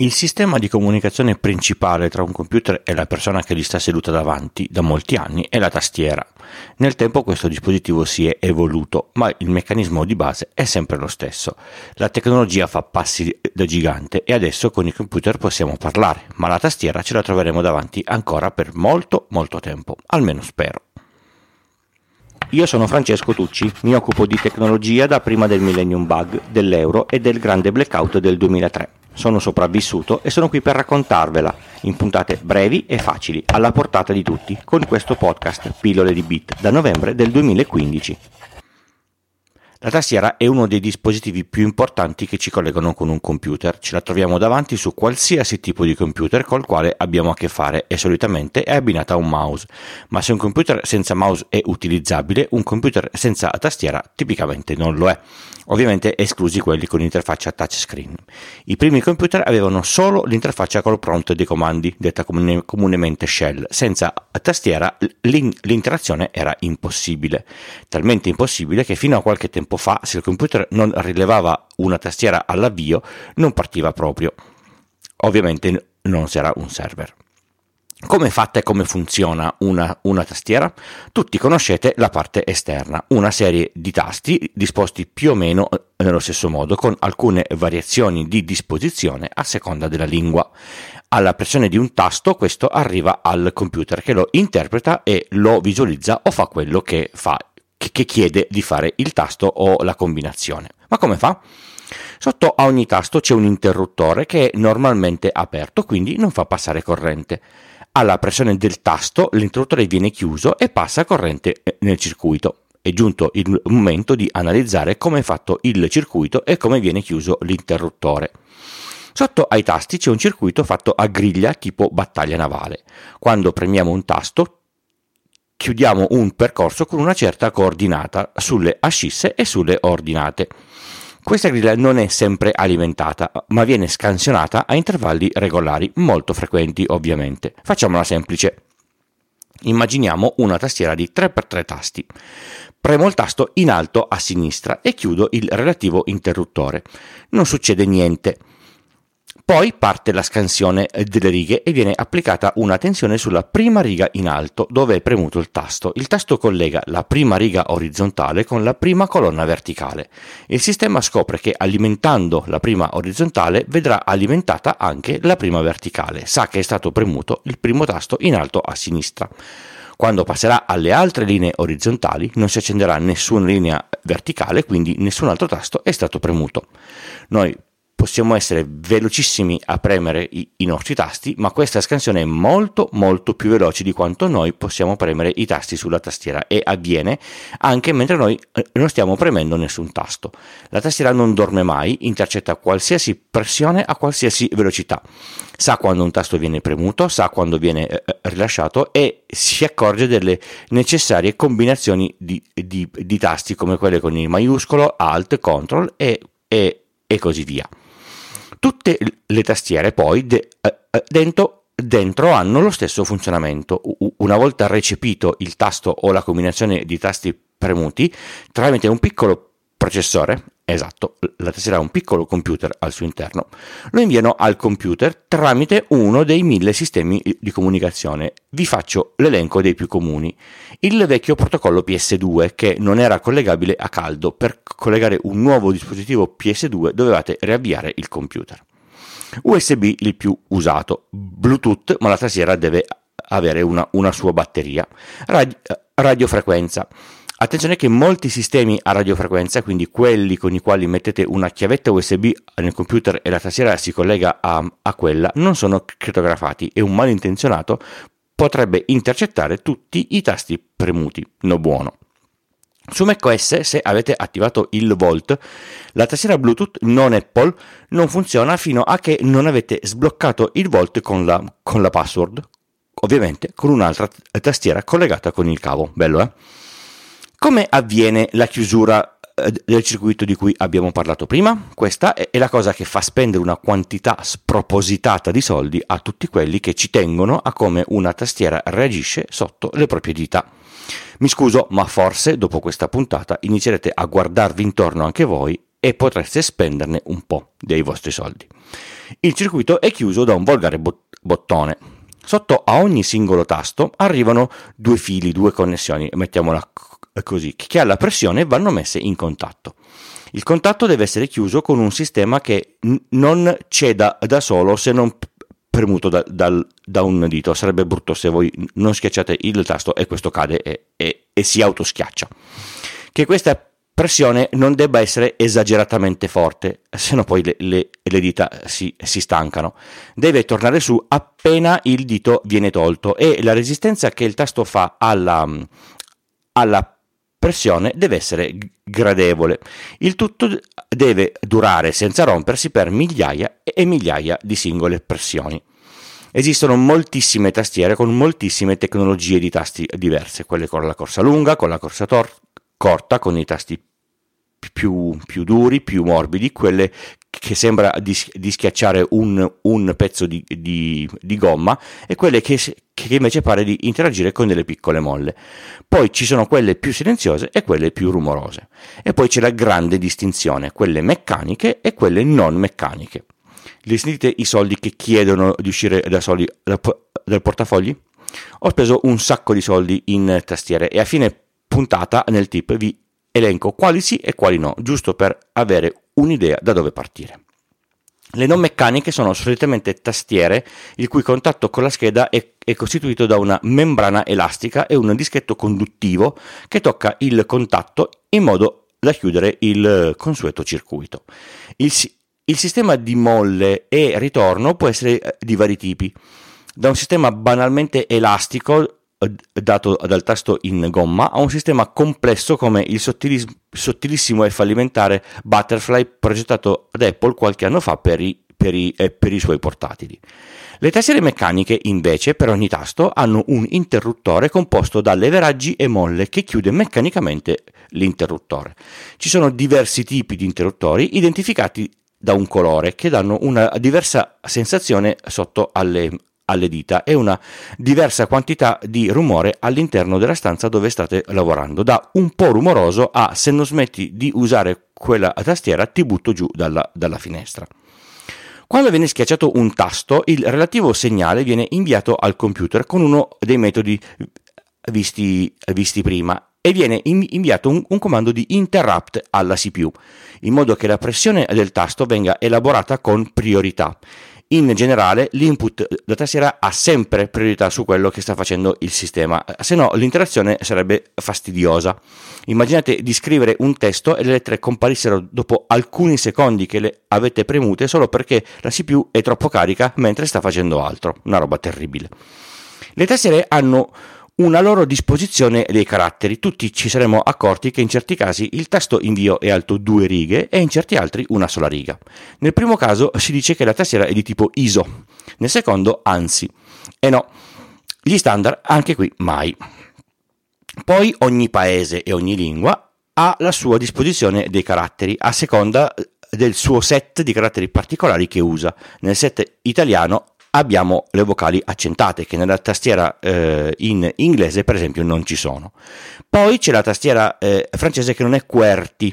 Il sistema di comunicazione principale tra un computer e la persona che gli sta seduta davanti da molti anni è la tastiera. Nel tempo questo dispositivo si è evoluto, ma il meccanismo di base è sempre lo stesso. La tecnologia fa passi da gigante e adesso con i computer possiamo parlare, ma la tastiera ce la troveremo davanti ancora per molto molto tempo, almeno spero. Io sono Francesco Tucci, mi occupo di tecnologia da prima del Millennium Bug, dell'euro e del grande blackout del 2003 sono sopravvissuto e sono qui per raccontarvela in puntate brevi e facili, alla portata di tutti, con questo podcast Pillole di Bit da novembre del 2015. La tastiera è uno dei dispositivi più importanti che ci collegano con un computer. Ce la troviamo davanti su qualsiasi tipo di computer col quale abbiamo a che fare e solitamente è abbinata a un mouse. Ma se un computer senza mouse è utilizzabile, un computer senza tastiera tipicamente non lo è. Ovviamente esclusi quelli con interfaccia touchscreen. I primi computer avevano solo l'interfaccia col prompt dei comandi, detta comune, comunemente shell. Senza tastiera l'interazione era impossibile. Talmente impossibile che fino a qualche tempo tempo fa, se il computer non rilevava una tastiera all'avvio, non partiva proprio. Ovviamente non sarà un server. Come è fatta e come funziona una, una, tastiera? Tutti conoscete la parte esterna, una serie di tasti disposti più o meno nello stesso modo, con alcune variazioni di disposizione a seconda della lingua. Alla pressione di un tasto questo arriva al computer che lo interpreta e lo visualizza o fa quello che fa che chiede di fare il tasto o la combinazione. Ma come fa? Sotto a ogni tasto c'è un interruttore che è normalmente aperto, quindi non fa passare corrente. Alla pressione del tasto l'interruttore viene chiuso e passa corrente eh, nel circuito. È giunto il momento di analizzare come è fatto il circuito e come viene chiuso l'interruttore. Sotto ai tasti c'è un circuito fatto a griglia tipo battaglia navale. Quando premiamo un tasto, chiudiamo un percorso con una certa coordinata sulle ascisse e sulle ordinate. Questa griglia non è sempre alimentata, ma viene scansionata a intervalli regolari, molto frequenti ovviamente. Facciamola semplice. Immaginiamo una tastiera di 3x3 tasti. Premo il tasto in alto a sinistra e chiudo il relativo interruttore. Non succede niente. Poi parte la scansione delle righe e viene applicata una tensione sulla prima riga in alto dove è premuto il tasto. Il tasto collega la prima riga orizzontale con la prima colonna verticale. Il sistema scopre che alimentando la prima orizzontale vedrà alimentata anche la prima verticale. Sa che è stato premuto il primo tasto in alto a sinistra. Quando passerà alle altre linee orizzontali non si accenderà nessuna linea verticale, quindi nessun altro tasto è stato premuto. Noi possiamo essere velocissimi a premere i, i, nostri tasti, ma questa scansione è molto molto più veloce di quanto noi possiamo premere i tasti sulla tastiera e avviene anche mentre noi eh, non stiamo premendo nessun tasto. La tastiera non dorme mai, intercetta qualsiasi pressione a qualsiasi velocità. Sa quando un tasto viene premuto, sa quando viene eh, eh rilasciato e si accorge delle necessarie combinazioni di, di, di tasti come quelle con il maiuscolo, Alt, Ctrl e, e, e così via. Tutte le tastiere poi de- eh, eh, dentro, dentro hanno lo stesso funzionamento. Una volta recepito il tasto o la combinazione di tasti premuti, tramite un piccolo processore, esatto, la tastiera ha un piccolo computer al suo interno, lo inviano al computer tramite uno dei mille sistemi di comunicazione. Vi faccio l'elenco dei più comuni. Il vecchio protocollo PS2 che non era collegabile a caldo, per collegare un nuovo dispositivo PS2 dovevate riavviare il computer. USB il più usato, Bluetooth, ma la tastiera deve avere una, una sua batteria, Radio, radiofrequenza Attenzione che molti sistemi a radiofrequenza, quindi quelli con i quali mettete una chiavetta USB nel computer e la tastiera si collega a, a quella, non sono crittografati e un malintenzionato potrebbe intercettare tutti i tasti premuti. No buono. Su macOS, se avete attivato il Volt, la tastiera Bluetooth non Apple non funziona fino a che non avete sbloccato il Volt con la, con la password, ovviamente con un'altra tastiera collegata con il cavo. Bello, eh? Come avviene la chiusura eh, del circuito di cui abbiamo parlato prima? Questa è la cosa che fa spendere una quantità spropositata di soldi a tutti quelli che ci tengono a come una tastiera reagisce sotto le proprie dita. Mi scuso, ma forse dopo questa puntata inizierete a guardarvi intorno anche voi e potreste spenderne un po' dei vostri soldi. Il circuito è chiuso da un volgare bot- bottone. Sotto a ogni singolo tasto arrivano due fili, due connessioni, mettiamola così, che alla pressione vanno messe in contatto. Il contatto deve essere chiuso con un sistema che n- non ceda da solo se non premuto da, da, da, un dito. Sarebbe brutto se voi non schiacciate il tasto e questo cade e, e, e si autoschiaccia. Che questa pressione non debba essere esageratamente forte, se no poi le, le, le dita si, si, stancano. Deve tornare su appena il dito viene tolto e la resistenza che il tasto fa alla, alla pressione deve essere gradevole. Il tutto deve durare senza rompersi per migliaia e migliaia di singole pressioni. Esistono moltissime tastiere con moltissime tecnologie di tasti diverse, quelle con la corsa lunga, con la corsa tor- corta, con i tasti più, più, duri, più morbidi, quelle che sembra di, di schiacciare un, un pezzo di, di, di, gomma e quelle che, che invece pare di interagire con delle piccole molle. Poi ci sono quelle più silenziose e quelle più rumorose. E poi c'è la grande distinzione, quelle meccaniche e quelle non meccaniche. Li sentite i soldi che chiedono di uscire da soli dal, dal portafogli? Ho speso un sacco di soldi in tastiere e a fine puntata nel tip vi elenco quali sì e quali no, giusto per avere un'idea da dove partire. Le non meccaniche sono solitamente tastiere il cui contatto con la scheda è, è, costituito da una membrana elastica e un dischetto conduttivo che tocca il contatto in modo da chiudere il consueto circuito. Il, il sistema di molle e ritorno può essere eh, di vari tipi, da un sistema banalmente elastico dato dal tasto in gomma a un sistema complesso come il sottilissimo e fallimentare Butterfly progettato da Apple qualche anno fa per i, per i, eh, per i suoi portatili. Le tastiere meccaniche, invece, per ogni tasto hanno un interruttore composto da leveraggi e molle che chiude meccanicamente l'interruttore. Ci sono diversi tipi di interruttori identificati da un colore che danno una diversa sensazione sotto alle, alle dita. E una diversa quantità di rumore all'interno della stanza dove state lavorando, da un po' rumoroso a se non smetti di usare quella tastiera ti butto giù dalla, dalla finestra. Quando viene schiacciato un tasto, il relativo segnale viene inviato al computer con uno dei metodi visti, visti prima e viene inviato un, un, comando di interrupt alla CPU, in modo che la pressione del tasto venga elaborata con priorità in generale l'input da tastiera ha sempre priorità su quello che sta facendo il sistema, se no l'interazione sarebbe fastidiosa. Immaginate di scrivere un testo e le lettere comparissero dopo alcuni secondi che le avete premute solo perché la CPU è troppo carica mentre sta facendo altro, una roba terribile. Le tastiere hanno una loro disposizione dei caratteri. Tutti ci saremmo accorti che in certi casi il tasto invio è alto due righe e in certi altri una sola riga. Nel primo caso si dice che la tastiera è di tipo ISO, nel secondo ANSI. E no, gli standard anche qui mai. Poi ogni paese e ogni lingua ha la sua disposizione dei caratteri a seconda del suo set di caratteri particolari che usa. Nel set italiano abbiamo le vocali accentate che nella tastiera eh, in inglese per esempio non ci sono. Poi c'è la tastiera eh, francese che non è QWERTY,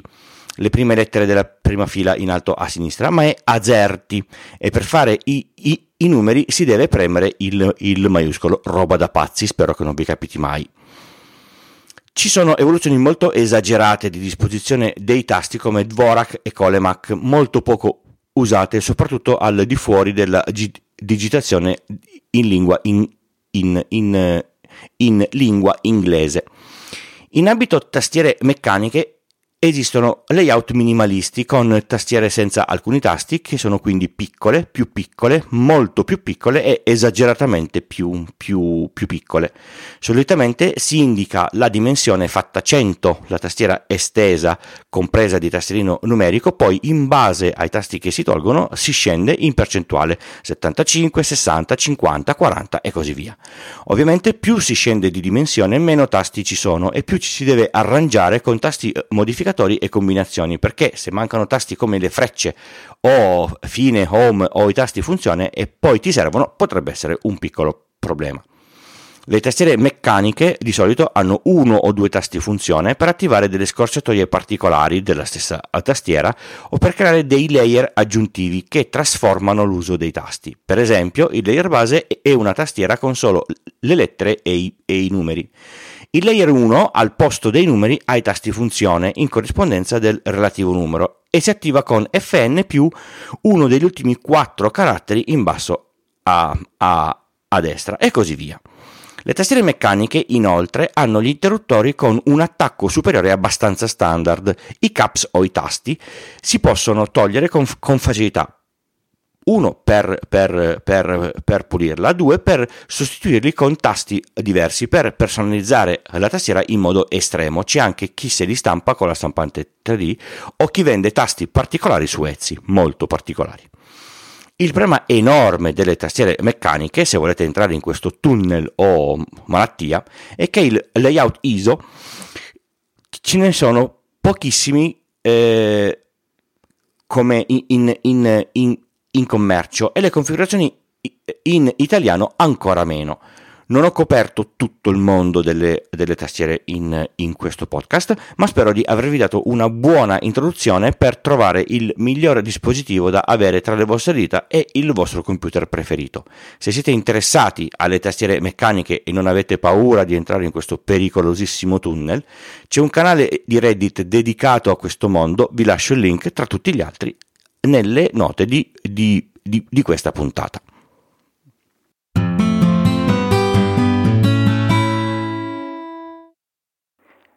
le prime lettere della prima fila in alto a sinistra, ma è AZERTY e per fare i, i, i numeri si deve premere il, il maiuscolo, roba da pazzi, spero che non vi capiti mai. Ci sono evoluzioni molto esagerate di disposizione dei tasti come Dvorak e Colemak, molto poco usate soprattutto al di fuori della digitazione in lingua, in, in, in, in lingua inglese. In ambito tastiere meccaniche Esistono layout minimalisti con tastiere senza alcuni tasti che sono quindi piccole, più piccole, molto più piccole e esageratamente più, più, più piccole. Solitamente si indica la dimensione fatta 100, la tastiera estesa compresa di tastierino numerico, poi in base ai tasti che si tolgono si scende in percentuale 75, 60, 50, 40 e così via. Ovviamente più si scende di dimensione meno tasti ci sono e più ci si deve arrangiare con tasti eh, modificati modificatori e combinazioni, perché se mancano tasti come le frecce o fine, home o i tasti funzione e poi ti servono, potrebbe essere un piccolo problema. Le tastiere meccaniche di solito hanno uno o due tasti funzione per attivare delle scorciatoie particolari della stessa tastiera o per creare dei layer aggiuntivi che trasformano l'uso dei tasti. Per esempio, il layer base è una tastiera con solo le lettere e i, e i numeri. Il layer 1 al posto dei numeri ha i tasti funzione in corrispondenza del relativo numero e si attiva con Fn più uno degli ultimi quattro caratteri in basso a, a, a destra e così via. Le tastiere meccaniche, inoltre, hanno gli interruttori con un attacco superiore abbastanza standard. I caps o i tasti si possono togliere con, con facilità. Uno per, per, per, per, pulirla, due per sostituirli con tasti diversi per personalizzare la tastiera in modo estremo. C'è anche chi se li stampa con la stampante 3D o chi vende tasti particolari su Etsy, molto particolari. Il problema enorme delle tastiere meccaniche, se volete entrare in questo tunnel o malattia, è che il layout ISO ce ne sono pochissimi eh, come in, in, in, in commercio e le configurazioni in italiano ancora meno. Non ho coperto tutto il mondo delle, delle tastiere in, in, questo podcast, ma spero di avervi dato una buona introduzione per trovare il migliore dispositivo da avere tra le vostre dita e il vostro computer preferito. Se siete interessati alle tastiere meccaniche e non avete paura di entrare in questo pericolosissimo tunnel, c'è un canale di Reddit dedicato a questo mondo, vi lascio il link tra tutti gli altri nelle note di, di, di, di questa puntata.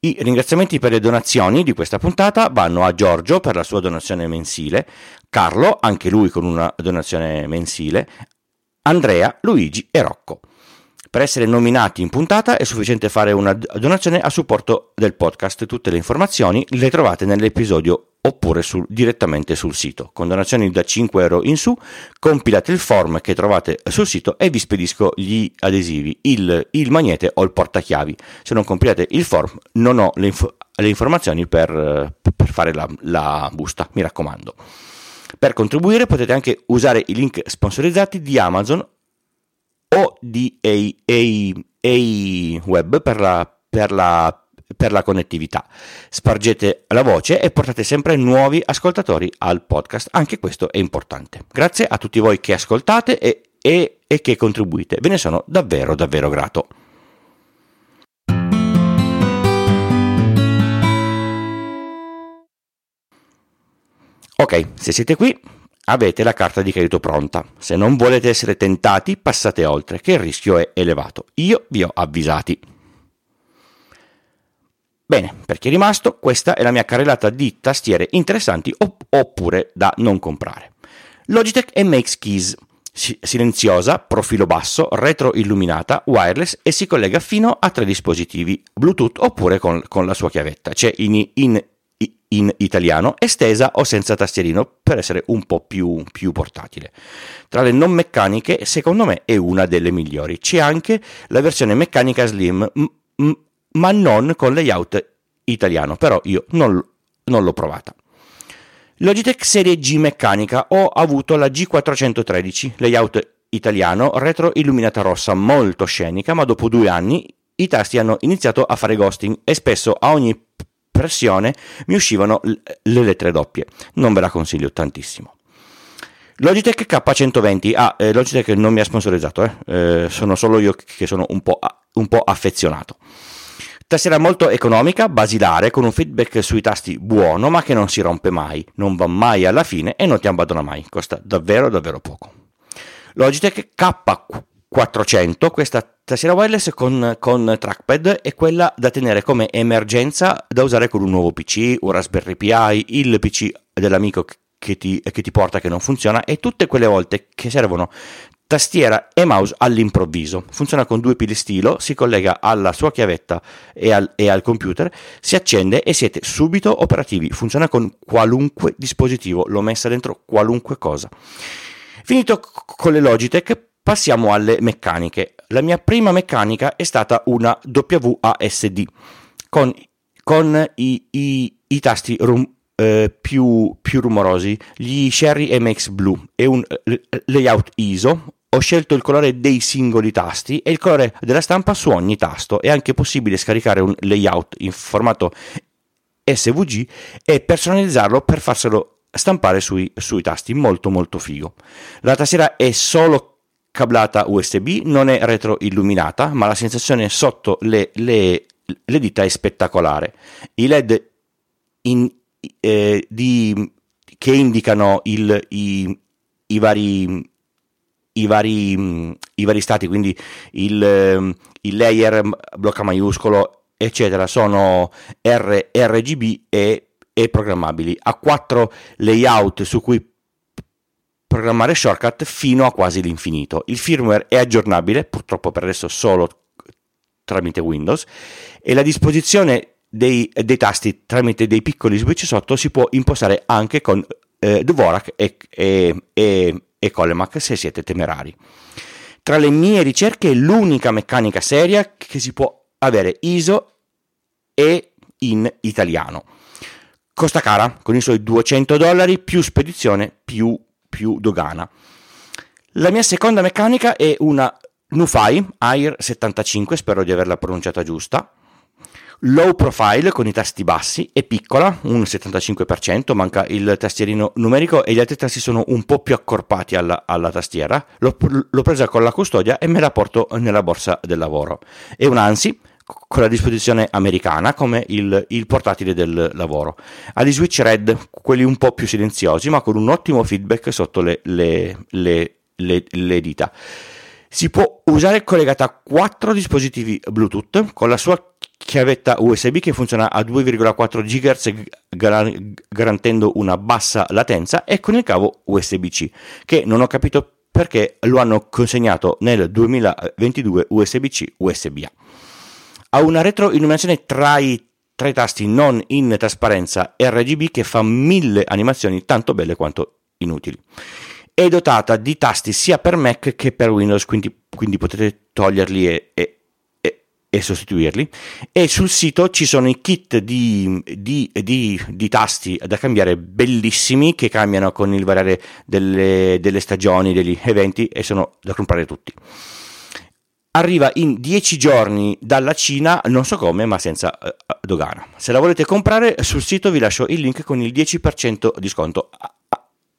I ringraziamenti per le donazioni di questa puntata vanno a Giorgio per la sua donazione mensile, Carlo, anche lui con una donazione mensile, Andrea, Luigi e Rocco. Per essere nominati in puntata è sufficiente fare una donazione a supporto del podcast. Tutte le informazioni le trovate nell'episodio oppure sul, direttamente sul sito. Con donazioni da 5 euro in su, compilate il form che trovate sul sito e vi spedisco gli adesivi, il, il magnete o il portachiavi. Se non compilate il form, non ho le, inf- le informazioni per, per fare la, la busta, mi raccomando. Per contribuire potete anche usare i link sponsorizzati di Amazon o di A-Web per la, per la per la connettività. Spargete la voce e portate sempre nuovi ascoltatori al podcast. Anche questo è importante. Grazie a tutti voi che ascoltate e, e, e che contribuite. Ve ne sono davvero, davvero grato. Ok, se siete qui, avete la carta di credito pronta. Se non volete essere tentati, passate oltre, che il rischio è elevato. Io vi ho avvisati. Bene, per chi è rimasto, questa è la mia carrellata di tastiere interessanti opp- oppure da non comprare. Logitech MX Keys, silenziosa, profilo basso, retro illuminata, wireless e si collega fino a tre dispositivi Bluetooth oppure con, con la sua chiavetta. C'è in, in, in, italiano, estesa o senza tastierino per essere un po' più, più portatile. Tra le non meccaniche, secondo me è una delle migliori. C'è anche la versione meccanica slim, m- ma non con layout italiano, però io non, non l'ho provata. Logitech Serie G meccanica, ho avuto la G413, layout italiano, retro illuminata rossa molto scenica, ma dopo due anni i tasti hanno iniziato a fare ghosting e spesso a ogni pressione mi uscivano le lettere doppie. Non ve la consiglio tantissimo. Logitech K120, ah, eh, Logitech non mi ha sponsorizzato, eh. Eh, sono solo io che sono un po', un po' affezionato. Tastiera molto economica, basilare, con un feedback sui tasti buono, ma che non si rompe mai, non va mai alla fine e non ti abbandona mai. Costa davvero, davvero poco. Logitech K400, questa tastiera wireless con, con, trackpad è quella da tenere come emergenza da usare con un nuovo PC, un Raspberry Pi, il PC dell'amico che ti, che ti porta che non funziona e tutte quelle volte che servono tastiera e mouse all'improvviso. Funziona con due pile stilo, si collega alla sua chiavetta e al, e al, computer, si accende e siete subito operativi. Funziona con qualunque dispositivo, l'ho messa dentro qualunque cosa. Finito con le Logitech, passiamo alle meccaniche. La mia prima meccanica è stata una WASD con, con i, i, i, tasti rum, eh, più, più, rumorosi, gli Sherry MX Blue e un eh, layout ISO ho scelto il colore dei singoli tasti e il colore della stampa su ogni tasto. È anche possibile scaricare un layout in formato SVG e personalizzarlo per farselo stampare sui, sui tasti. Molto molto figo. La tastiera è solo cablata USB, non è retroilluminata, ma la sensazione sotto le, le, le dita è spettacolare. I LED in, eh, di, che indicano il, i, i vari i vari, i vari stati, quindi il, ehm, il layer blocca maiuscolo, eccetera, sono R, RGB e, e programmabili. Ha quattro layout su cui programmare shortcut fino a quasi l'infinito. Il firmware è aggiornabile, purtroppo per adesso solo tramite Windows, e la disposizione dei, dei tasti tramite dei piccoli switch sotto si può impostare anche con eh, Dvorak e, e, e, e Colemac se siete temerari. Tra le mie ricerche è l'unica meccanica seria che si può avere ISO e in italiano. Costa cara, con i suoi 200 dollari più spedizione più, più dogana. La mia seconda meccanica è una Nufai Air 75, spero di averla pronunciata giusta, low profile con i tasti bassi, è piccola, un 75%, manca il tastierino numerico e gli altri tasti sono un po' più accorpati alla, alla tastiera. L'ho, l'ho, presa con la custodia e me la porto nella borsa del lavoro. È un ANSI con la disposizione americana come il, il portatile del lavoro. Ha gli switch red, quelli un po' più silenziosi, ma con un ottimo feedback sotto le, le, le, le dita. Si può usare collegata a quattro dispositivi Bluetooth con la sua chiavetta USB che funziona a 2,4 GHz garantendo una bassa latenza e con il cavo USB-C che non ho capito perché lo hanno consegnato nel 2022 USB-C USB-A. Ha una retroilluminazione tra i, tra i tasti non in trasparenza RGB che fa mille animazioni tanto belle quanto inutili. È dotata di tasti sia per Mac che per Windows, quindi, quindi potete toglierli e, e e sostituirli e sul sito ci sono i kit di, di, di, di, tasti da cambiare bellissimi che cambiano con il variare delle, delle stagioni, degli eventi e sono da comprare tutti arriva in 10 giorni dalla Cina, non so come, ma senza uh, dogana. Se la volete comprare sul sito vi lascio il link con il 10% di sconto.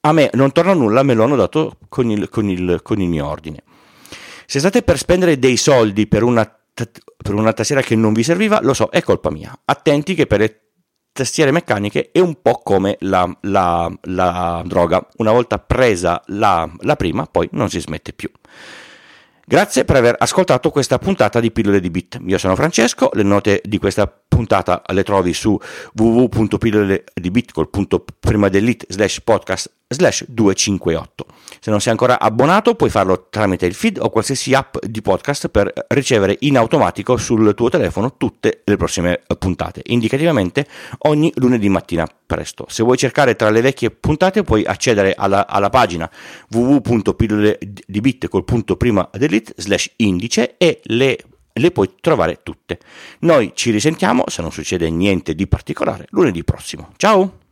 A, me non torna nulla, me lo hanno dato con il, con, il, con il mio ordine. Se state per spendere dei soldi per una per una tastiera che non vi serviva, lo so, è colpa mia. Attenti che per le tastiere meccaniche è un po' come la, la, la droga. Una volta presa la, la prima, poi non si smette più. Grazie per aver ascoltato questa puntata di Pillole di Bit. Io sono Francesco, le note di questa puntata le trovi su www.pilloledibit col punto prima dell'it slash podcast slash 258. Se non sei ancora abbonato puoi farlo tramite il feed o qualsiasi app di podcast per ricevere in automatico sul tuo telefono tutte le prossime puntate, indicativamente ogni lunedì mattina presto. Se vuoi cercare tra le vecchie puntate puoi accedere alla, alla pagina www.pilloledibit col punto prima dell'it slash indice e le le puoi trovare tutte. Noi ci risentiamo, se non succede niente di particolare, lunedì prossimo. Ciao!